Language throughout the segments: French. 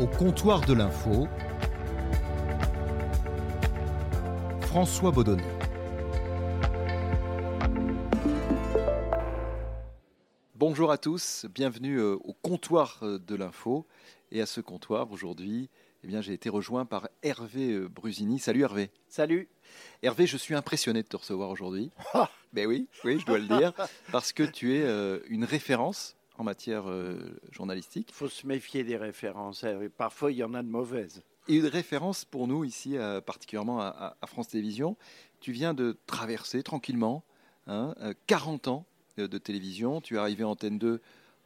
Au comptoir de l'info, François Baudonnet. Bonjour à tous, bienvenue euh, au comptoir euh, de l'info. Et à ce comptoir, aujourd'hui, eh bien, j'ai été rejoint par Hervé euh, Brusini. Salut Hervé. Salut. Hervé, je suis impressionné de te recevoir aujourd'hui. ben oui, oui, je dois le dire, parce que tu es une référence en matière journalistique. Il faut se méfier des références. Hein. Parfois, il y en a de mauvaises. Et une référence pour nous ici, particulièrement à, France Télévisions. Tu viens de traverser tranquillement hein, 40 ans de télévision. Tu es arrivé à Antenne 2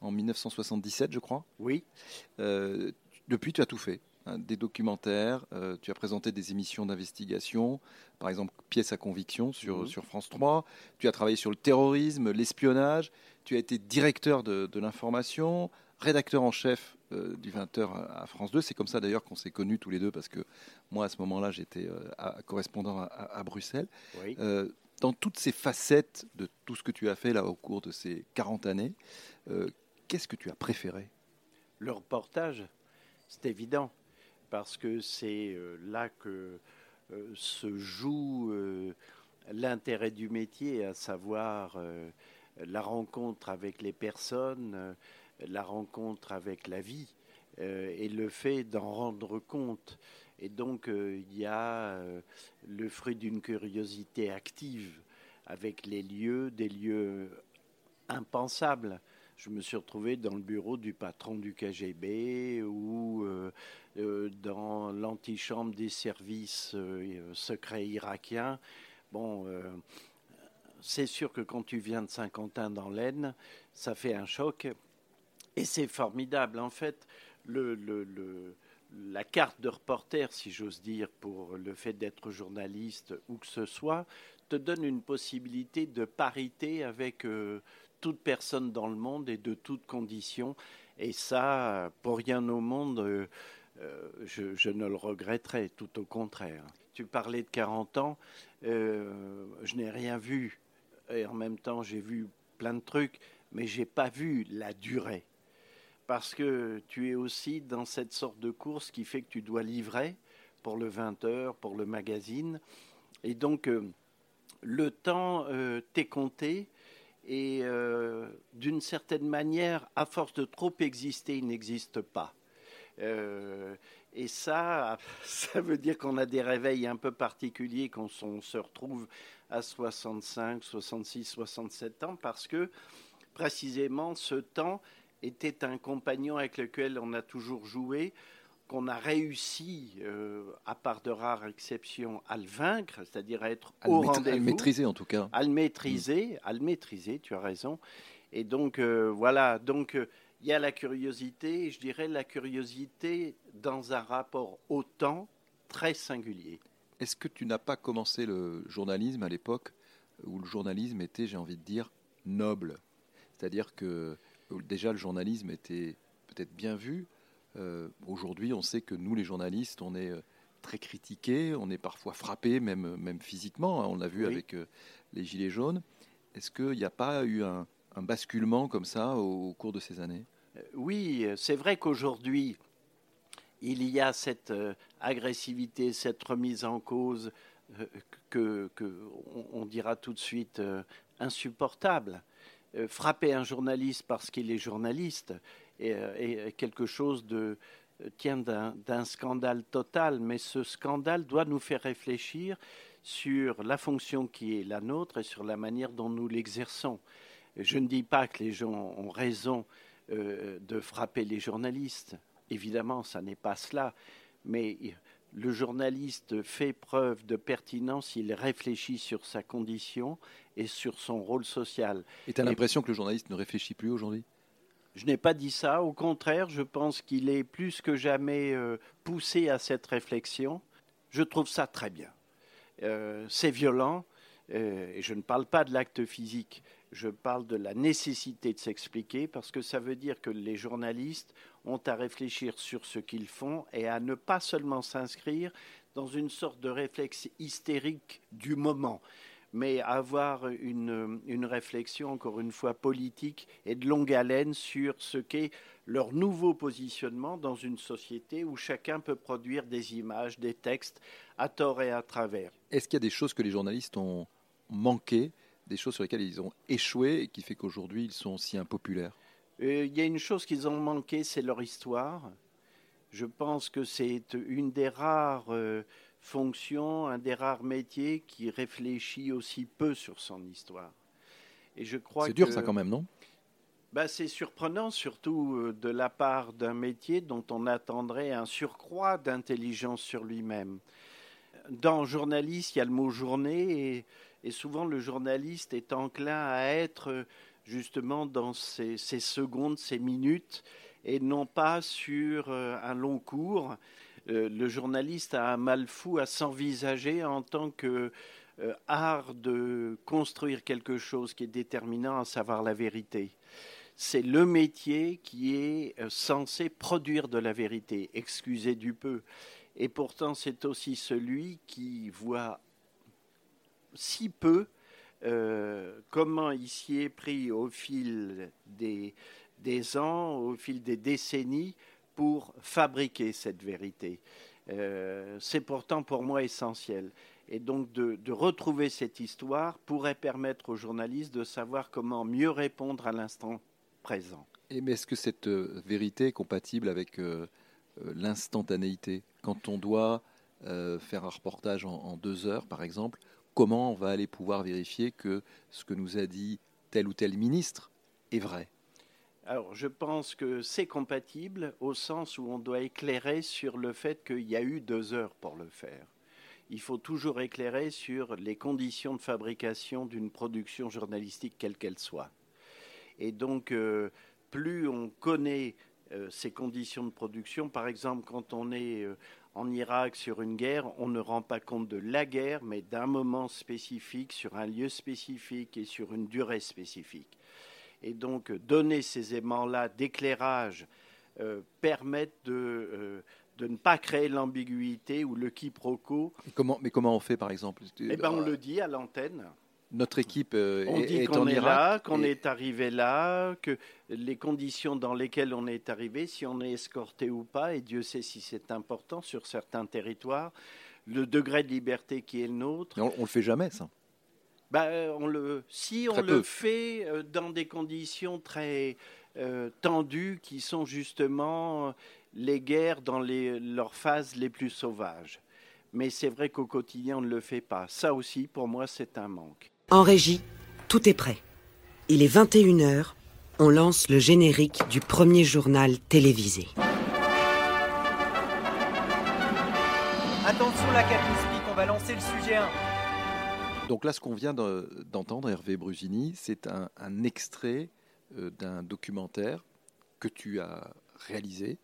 en 1977, je crois. Oui. Euh, depuis, tu as tout fait. Hein, des documentaires, euh, tu as présenté des émissions d'investigation, par exemple Pièce à conviction sur, mhm. sur France 3. Tu as travaillé sur le terrorisme, l'espionnage. Tu as été directeur de, l'information, rédacteur en chef euh, du 20h à France 2. C'est comme ça d'ailleurs qu'on s'est connus tous les deux parce que moi à ce moment-là j'étais correspondant à, Bruxelles. Oui dans toutes ces facettes de tout ce que tu as fait là au cours de ces 40 années, euh, qu'est-ce que tu as préféré? Le reportage, c'est évident, parce que c'est euh, là que euh, se joue l'intérêt du métier, à savoir la rencontre avec les personnes, la rencontre avec la vie, et le fait d'en rendre compte. Et donc, euh, il y a euh, le fruit d'une curiosité active avec les lieux, des lieux impensables. Je me suis retrouvé dans le bureau du patron du KGB ou euh, dans l'antichambre des services secrets irakiens. Bon, c'est sûr que quand tu viens de Saint-Quentin dans l'Aisne, ça fait un choc. Et c'est formidable. En fait, la carte de reporter, si j'ose dire, pour le fait d'être journaliste ou que ce soit, te donne une possibilité de parité avec euh, toute personne dans le monde et de toutes conditions. Et ça, pour rien au monde, euh, euh, je, ne le regretterai, tout au contraire. Tu parlais de 40 ans, je n'ai rien vu. Et en même temps, j'ai vu plein de trucs, mais je n'ai pas vu la durée parce que tu es aussi dans cette sorte de course qui fait que tu dois livrer pour le 20 heures, pour le magazine. Et donc, euh, le temps euh, t'est compté. Et euh, d'une certaine manière, à force de trop exister, il n'existe pas. et ça, ça veut dire qu'on a des réveils un peu particuliers quand on se retrouve à 65, 66, 67 ans, parce que précisément ce temps était un compagnon avec lequel on a toujours joué, qu'on a réussi, euh, à part de rares exceptions, à le vaincre, c'est-à-dire à être au rendez-vous. À le maîtriser en tout cas. À le maîtriser, à le maîtriser, tu as raison. Et donc euh, voilà, donc euh, il y a la curiosité, je dirais la curiosité dans un rapport au temps très singulier. Est-ce que tu n'as pas commencé le journalisme à l'époque où le journalisme était, j'ai envie de dire, noble? C'est-à-dire que déjà le journalisme était peut-être bien vu. Euh, aujourd'hui, on sait que nous, les journalistes, on est euh, très critiqués, on est parfois frappés, même, même physiquement. Hein, on l'a vu avec euh, les Gilets jaunes. Est-ce qu'il n'y a pas eu un, basculement comme ça au, cours de ces années? Oui, c'est vrai qu'aujourd'hui, il y a cette agressivité, cette remise en cause que, que on, dira tout de suite insupportable. Euh, frapper un journaliste parce qu'il est journaliste est, euh, quelque chose de euh, tient d'un scandale total, mais ce scandale doit nous faire réfléchir sur la fonction qui est la nôtre et sur la manière dont nous l'exerçons. Je ne dis pas que les gens ont raison de frapper les journalistes. Évidemment, ça n'est pas cela. Mais le journaliste fait preuve de pertinence, il réfléchit sur sa condition et sur son rôle social. Et tu as l'impression que le journaliste ne réfléchit plus aujourd'hui? Je n'ai pas dit ça, au contraire, je pense qu'il est plus que jamais euh, poussé à cette réflexion. Je trouve ça très bien. Euh, c'est violent, euh, et je ne parle pas de l'acte physique, je parle de la nécessité de s'expliquer, parce que ça veut dire que les journalistes ont à réfléchir sur ce qu'ils font et à ne pas seulement s'inscrire dans une sorte de réflexe hystérique du moment. mais avoir une, une, réflexion, encore une fois, politique et de longue haleine sur ce qu'est leur nouveau positionnement dans une société où chacun peut produire des images, des textes, à tort et à travers. Est-ce qu'il y a des choses que les journalistes ont manqué, des choses sur lesquelles ils ont échoué et qui fait qu'aujourd'hui ils sont si impopulaires euh, Il y a une chose qu'ils ont manqué, c'est leur histoire. Je pense que c'est une des rares... Euh, fonction, un des rares métiers qui réfléchit aussi peu sur son histoire. Et je crois c'est dur ça quand même, non? Bah, c'est surprenant, surtout euh, de la part d'un métier dont on attendrait un surcroît d'intelligence sur lui-même. Dans journaliste, il y a le mot journée, et, et, souvent le journaliste est enclin à être justement dans ces, secondes, ces minutes, et non pas sur euh, un long cours. Euh, le journaliste a un mal fou à s'envisager en tant que euh, art de construire quelque chose qui est déterminant, à savoir la vérité. C'est le métier qui est censé produire de la vérité, excusez du peu. Et pourtant, c'est aussi celui qui voit si peu comment il s'y est pris au fil des, des ans, au fil des décennies, pour fabriquer cette vérité. Euh, c'est pourtant pour moi essentiel. Et donc de, retrouver cette histoire pourrait permettre aux journalistes de savoir comment mieux répondre à l'instant présent. Mais est-ce que cette euh, vérité est compatible avec euh, l'instantanéité? Quand on doit faire un reportage en, deux heures, par exemple, comment on va aller pouvoir vérifier que ce que nous a dit tel ou tel ministre est vrai alors, je pense que c'est compatible au sens où on doit éclairer sur le fait qu'il y a eu deux heures pour le faire. Il faut toujours éclairer sur les conditions de fabrication d'une production journalistique quelle qu'elle soit. Et donc, euh, plus on connaît euh, ces conditions de production, par exemple, quand on est euh, en Irak sur une guerre, on ne rend pas compte de la guerre, mais d'un moment spécifique, sur un lieu spécifique et sur une durée spécifique. Et donc, donner ces aimants-là d'éclairage euh, permettent de, euh, de, ne pas créer l'ambiguïté ou le quiproquo. comment, mais comment on fait, par exemple? Eh ben, On le dit à l'antenne. Notre équipe euh, on dit qu'on est là, qu'on est arrivé là, que les conditions dans lesquelles on est arrivé, si on est escorté ou pas, et Dieu sait si c'est important sur certains territoires, le degré de liberté qui est le nôtre. on, ne le fait jamais, ça. Bah, euh, on le, si on le fait euh, dans des conditions très euh, tendues qui sont justement les guerres dans les, leurs phases les plus sauvages. Mais c'est vrai qu'au quotidien, on ne le fait pas. Ça aussi, pour moi, c'est un manque. En régie, tout est prêt. Il est 21h. On lance le générique du premier journal télévisé. Attention la speak, on va lancer le sujet 1. Donc là, ce qu'on vient d'entendre, Hervé Brusini, c'est un, extrait euh, d'un documentaire que tu as réalisé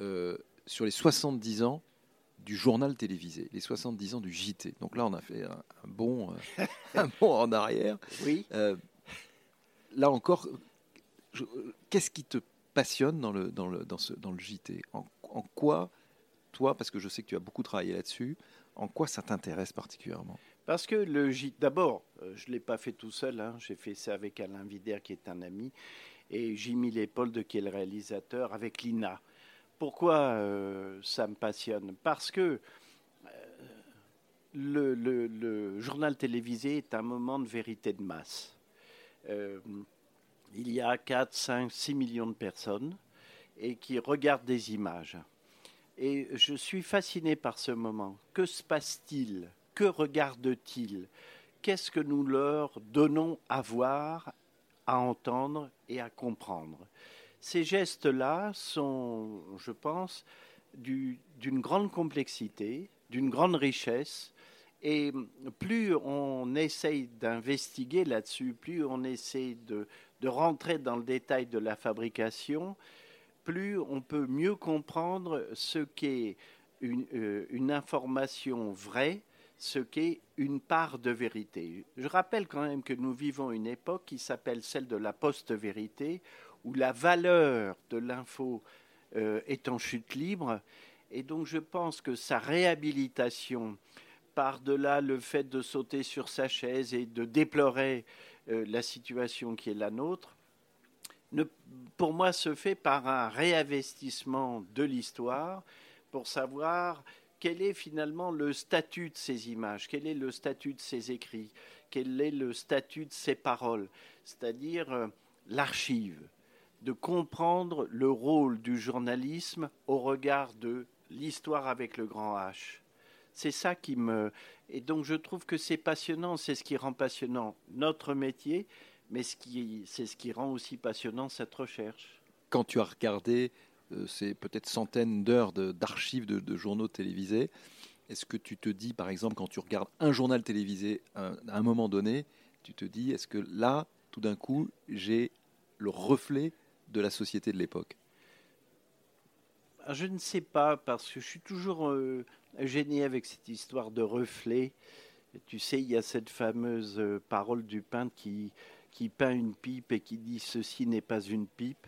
euh, sur les 70 ans du journal télévisé, les 70 ans du JT. Donc là, on a fait un, bon, euh, un bond en arrière. Oui. là encore, qu'est-ce qui te passionne dans le, dans le, dans ce, dans le JT en, en quoi, toi, parce que je sais que tu as beaucoup travaillé là-dessus, en quoi ça t'intéresse particulièrement? Parce que le d'abord, euh, je ne l'ai pas fait tout seul, hein. j'ai fait ça avec Alain Vider qui est un ami, et Jimmy Léopold qui est le réalisateur, avec Lina. Pourquoi euh, ça me passionne? Parce que euh, le, journal télévisé est un moment de vérité de masse. il y a 4, 5, 6 millions de personnes qui regardent des images. Et je suis fasciné par ce moment. Que se passe-t-il? Que regardent-ils Qu'est-ce que nous leur donnons à voir, à entendre et à comprendre? Ces gestes-là sont, je pense, d'une grande complexité, d'une grande richesse, et plus on essaye d'investiguer là-dessus, plus on essaie de, rentrer dans le détail de la fabrication, plus on peut mieux comprendre ce qu'est une, euh, une, information vraie ce qu'est une part de vérité. Je rappelle quand même que nous vivons une époque qui s'appelle celle de la post-vérité, où la valeur de l'info euh, est en chute libre, et donc je pense que sa réhabilitation par-delà le fait de sauter sur sa chaise et de déplorer euh, la situation qui est la nôtre, ne, pour moi se fait par un réinvestissement de l'histoire pour savoir quel est finalement le statut de ces images, quel est le statut de ces écrits, quel est le statut de ces paroles, c'est-à-dire euh, l'archive, de comprendre le rôle du journalisme au regard de l'histoire avec le grand H. C'est ça qui me... Et donc je trouve que c'est passionnant, c'est ce qui rend passionnant notre métier, mais c'est ce qui rend aussi passionnant cette recherche. Quand tu as regardé euh, ces peut-être centaines d'heures d'archives de, journaux télévisés, est-ce que tu te dis, par exemple, quand tu regardes un journal télévisé à un moment donné, tu te dis, est-ce que là, tout d'un coup, j'ai le reflet de la société de l'époque Je ne sais pas, parce que je suis toujours euh, gêné avec cette histoire de reflet. tu sais, il y a cette fameuse euh, parole du peintre qui, qui peint une pipe et qui dit ceci n'est pas une pipe.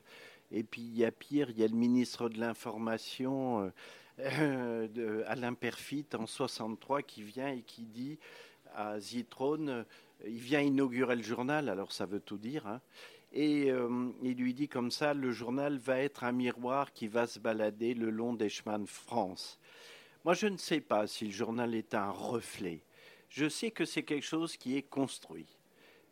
Et puis il y a pire, il y a le ministre de l'Information, euh, Alain Perfit, en 63, qui vient et qui dit à Zitrone, il vient inaugurer le journal, alors ça veut tout dire, hein, et euh, il lui dit comme ça, le journal va être un miroir qui va se balader le long des chemins de France. Moi, je ne sais pas si le journal est un reflet. Je sais que c'est quelque chose qui est construit.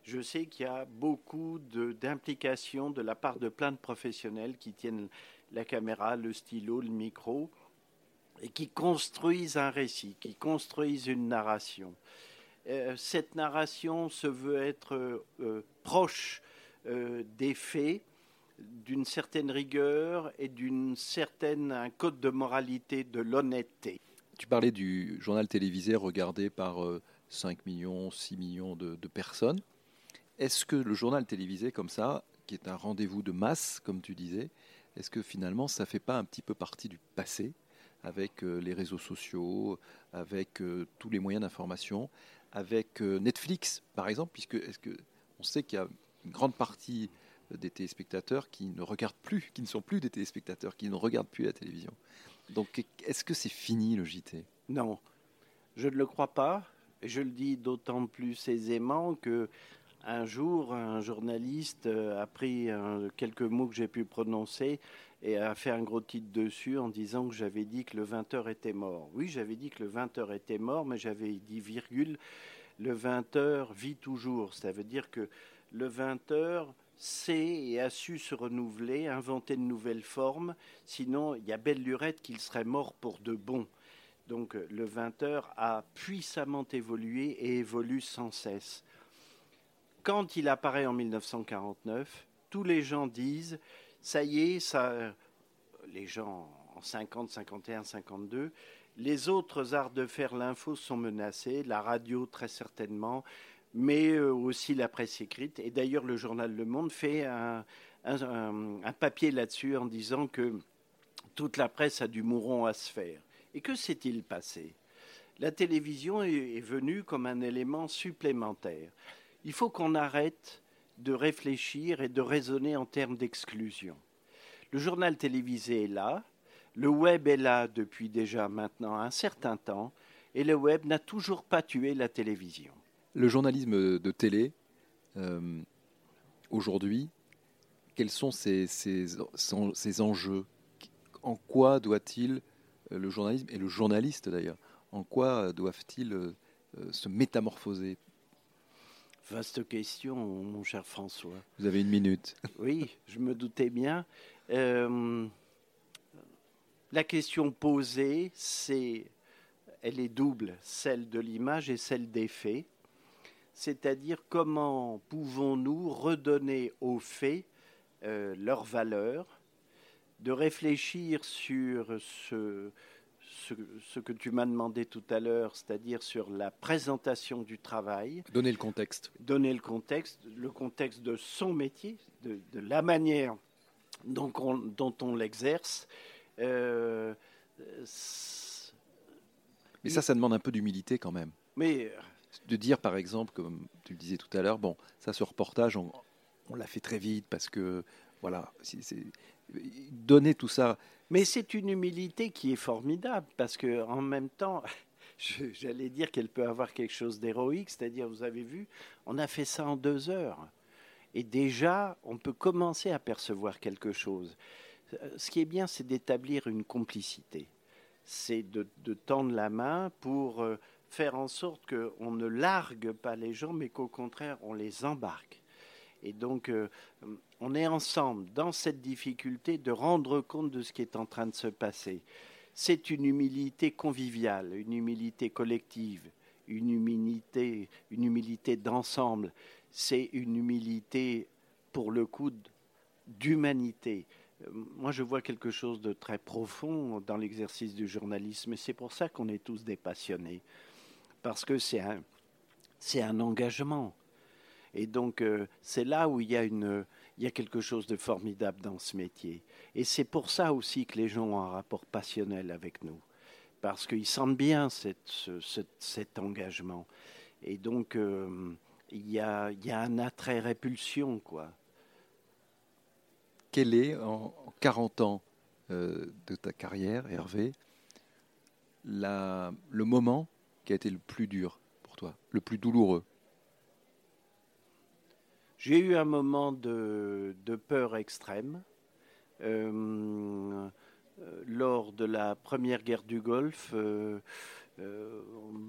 Je sais qu'il y a beaucoup d'implications de, la part de plein de professionnels qui tiennent la caméra, le stylo, le micro, et qui construisent un récit, qui construisent une narration. Euh, cette narration se veut être euh, proche euh, des faits, d'une certaine rigueur et d'une certaine un code de moralité, de l'honnêteté. Tu parlais du journal télévisé regardé par 5 millions, 6 millions de, personnes. Est-ce que le journal télévisé comme ça, qui est un rendez-vous de masse, comme tu disais, est-ce que finalement ça ne fait pas un petit peu partie du passé avec les réseaux sociaux, avec tous les moyens d'information, avec Netflix par exemple, puisque est-ce que on sait qu'il y a une grande partie des téléspectateurs qui ne regardent plus, qui ne sont plus des téléspectateurs, qui ne regardent plus la télévision. Donc, est-ce que c'est fini le JT Non, je ne le crois pas. Je le dis d'autant plus aisément que un jour, un journaliste a pris quelques mots que j'ai pu prononcer et a fait un gros titre dessus en disant que j'avais dit que le 20h était mort. Oui, j'avais dit que le 20h était mort, mais j'avais dit virgule, le 20h vit toujours. Ça veut dire que le 20h sait et a su se renouveler, inventer de nouvelles formes. Sinon, il y a belle lurette qu'il serait mort pour de bon. Donc le 20h a puissamment évolué et évolue sans cesse. Quand il apparaît en 1949, tous les gens disent ça y est, ça, les gens en 50, 51, 52, les autres arts de faire l'info sont menacés, la radio très certainement, mais euh, aussi la presse écrite. Et d'ailleurs, le journal Le Monde fait un, papier là-dessus en disant que toute la presse a du mouron à se faire. Et que s'est-il passé? La télévision est, venue comme un élément supplémentaire. Il faut qu'on arrête de réfléchir et de raisonner en termes d'exclusion. Le journal télévisé est là, le web est là depuis déjà maintenant un certain temps, et le web n'a toujours pas tué la télévision. Le journalisme de télé, euh, aujourd'hui, quels sont ses, enjeux? En quoi doit-il, euh, le journalisme, et le journaliste d'ailleurs, en quoi doivent-ils euh, se métamorphoser? Vaste question, mon cher François. Vous avez une minute. Oui, je me doutais bien. Euh, la question posée, c'est, elle est double, celle de l'image et celle des faits. C'est-à-dire comment pouvons-nous redonner aux faits euh, leur valeur, de réfléchir sur ce, ce, que tu m'as demandé tout à l'heure, c'est-à-dire sur la présentation du travail. Donner le contexte. Donner le contexte, le contexte de son métier, de, la manière dont on, dont on l'exerce. Euh, mais ça, ça demande un peu d'humilité quand même. Mais de dire, par exemple, comme tu le disais tout à l'heure, bon, ça, ce reportage, on, l'a fait très vite parce que, voilà, donner tout ça mais c'est une humilité qui est formidable parce que en même temps, j'allais dire qu'elle peut avoir quelque chose d'héroïque, c'est-à-dire, vous avez vu, on a fait ça en deux heures. Et déjà, on peut commencer à percevoir quelque chose. Euh, ce qui est bien, c'est d'établir une complicité. C'est de, tendre la main pour euh, faire en sorte qu'on ne largue pas les gens, mais qu'au contraire, on les embarque. Et donc, euh, on est ensemble dans cette difficulté de rendre compte de ce qui est en train de se passer. C'est une humilité conviviale, une humilité collective, une humilité, une humilité d'ensemble. C'est une humilité, pour le coup, d'humanité. Euh, moi, je vois quelque chose de très profond dans l'exercice du journalisme, et c'est pour ça qu'on est tous des passionnés, parce que c'est un, c'est un engagement. Et donc, euh, c'est là où il y, a une, il y a quelque chose de formidable dans ce métier. Et c'est pour ça aussi que les gens ont un rapport passionnel avec nous, parce qu'ils sentent bien cette, cet engagement. Et donc, euh, il, y a, il y a un attrait répulsion, quoi. Quel est, en 40 ans euh, de ta carrière, Hervé, la, le moment qui a été le plus dur pour toi, le plus douloureux j'ai eu un moment de, peur extrême. Euh, lors de la première guerre du Golfe, euh, euh,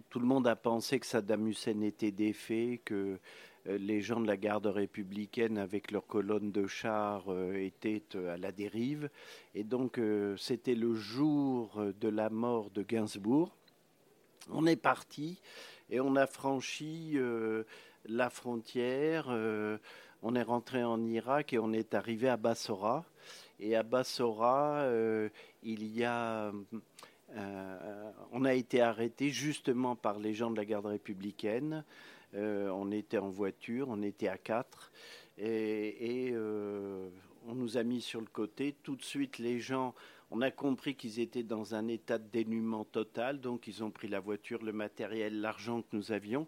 tout le monde a pensé que Saddam Hussein était défait, que les gens de la garde républicaine avec leurs colonnes de chars étaient à la dérive. Et donc c'était le jour de la mort de Gainsbourg. On est parti et on a franchi la frontière. Euh, on est rentré en Irak et on est arrivé à Bassora. Et à Bassora, euh, il y a, euh, on a été arrêté justement par les gens de la garde républicaine. on était en voiture, on était à quatre, et on nous a mis sur le côté. Tout de suite, les gens, on a compris qu'ils étaient dans un état de dénuement total, donc ils ont pris la voiture, le matériel, l'argent que nous avions,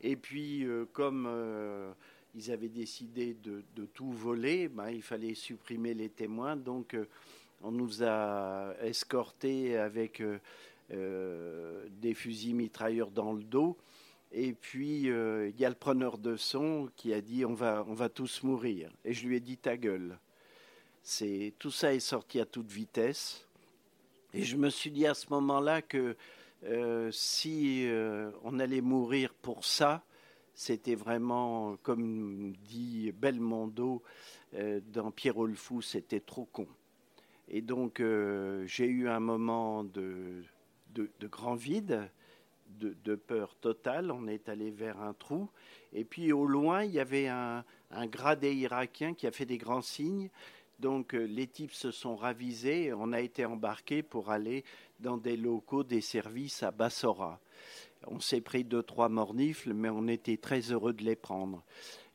et puis, euh, comme euh, ils avaient décidé de, tout voler, ben, il fallait supprimer les témoins. Donc, euh, on nous a escortés avec des fusils mitrailleurs dans le dos. Et puis, il y a le preneur de son qui a dit on va, on va tous mourir. Et je lui ai dit ta gueule. Tout ça est sorti à toute vitesse. Et je me suis dit à ce moment-là que euh, si euh, on allait mourir pour ça, c'était vraiment, comme dit Belmondo euh, dans Pierrot le c'était trop con. Et donc j'ai eu un moment de, grand vide, de, peur totale. On est allé vers un trou. Et puis au loin, il y avait un gradé irakien qui a fait des grands signes. Donc les types se sont ravisés. On a été embarqués pour aller dans des locaux des services à Bassora. On s'est pris deux, trois mornifles, mais on était très heureux de les prendre.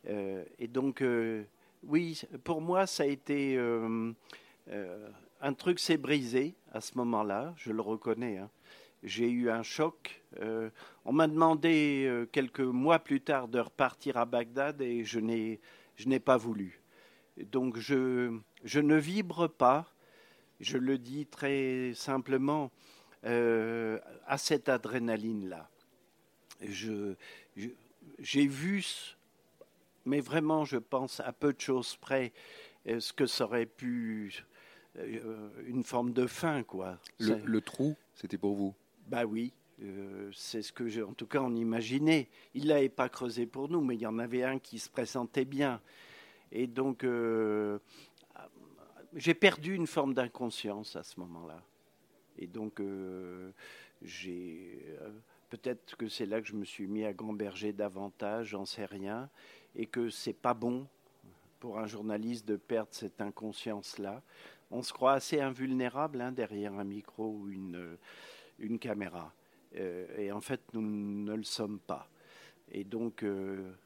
Euh, et donc, euh, oui, pour moi, ça a été euh, un truc s'est brisé à ce moment-là, je le reconnais. Hein. J'ai eu un choc. on m'a demandé quelques mois plus tard de repartir à Bagdad et je n'ai, je n'ai pas voulu. Donc, je, je ne vibre pas je le dis très simplement, euh, à cette adrénaline-là. j'ai vu, mais vraiment, je pense à peu de choses près, euh, ce que ça aurait pu, euh, une forme de fin, quoi. Le, trou, c'était pour vous? Bah oui. c'est ce que, j'ai, en tout cas, on imaginait. Il l'avait pas creusé pour nous, mais il y en avait un qui se présentait bien. Et donc, j'ai perdu une forme d'inconscience à ce moment-là. Et donc, euh, j'ai. Euh, peut-être que c'est là que je me suis mis à gamberger davantage, j'en sais rien, et que c'est pas bon pour un journaliste de perdre cette inconscience-là. On se croit assez invulnérable hein, derrière un micro ou une, une caméra. Euh, et en fait, nous ne le sommes pas. Et donc,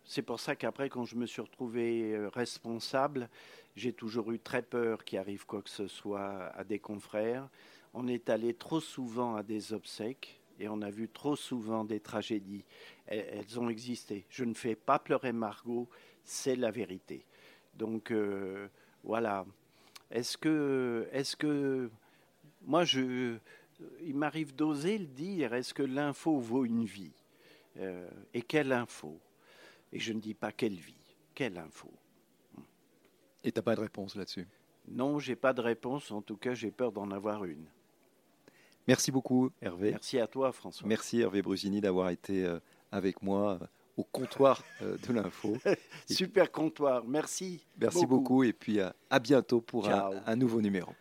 c'est pour ça qu'après, quand je me suis retrouvé responsable, j'ai toujours eu très peur qu'il arrive quoi que ce soit à des confrères. On est allé trop souvent à des obsèques et on a vu trop souvent des tragédies. Elles ont existé. Je ne fais pas pleurer Margot, c'est la vérité. Donc euh, voilà. Est-ce que, est-ce que, moi je, il m'arrive d'oser le dire, est-ce que l'info vaut une vie? Euh, Et quelle info? Et je ne dis pas quelle vie, quelle info Et tu n'as pas de réponse là-dessus? Non, j'ai pas de réponse, en tout cas j'ai peur d'en avoir une. Merci beaucoup Hervé. Merci à toi François. Merci Hervé Brusini d'avoir été euh, avec moi euh, au comptoir de l'info. Super comptoir, merci. Merci beaucoup, et puis à, bientôt pour un nouveau numéro.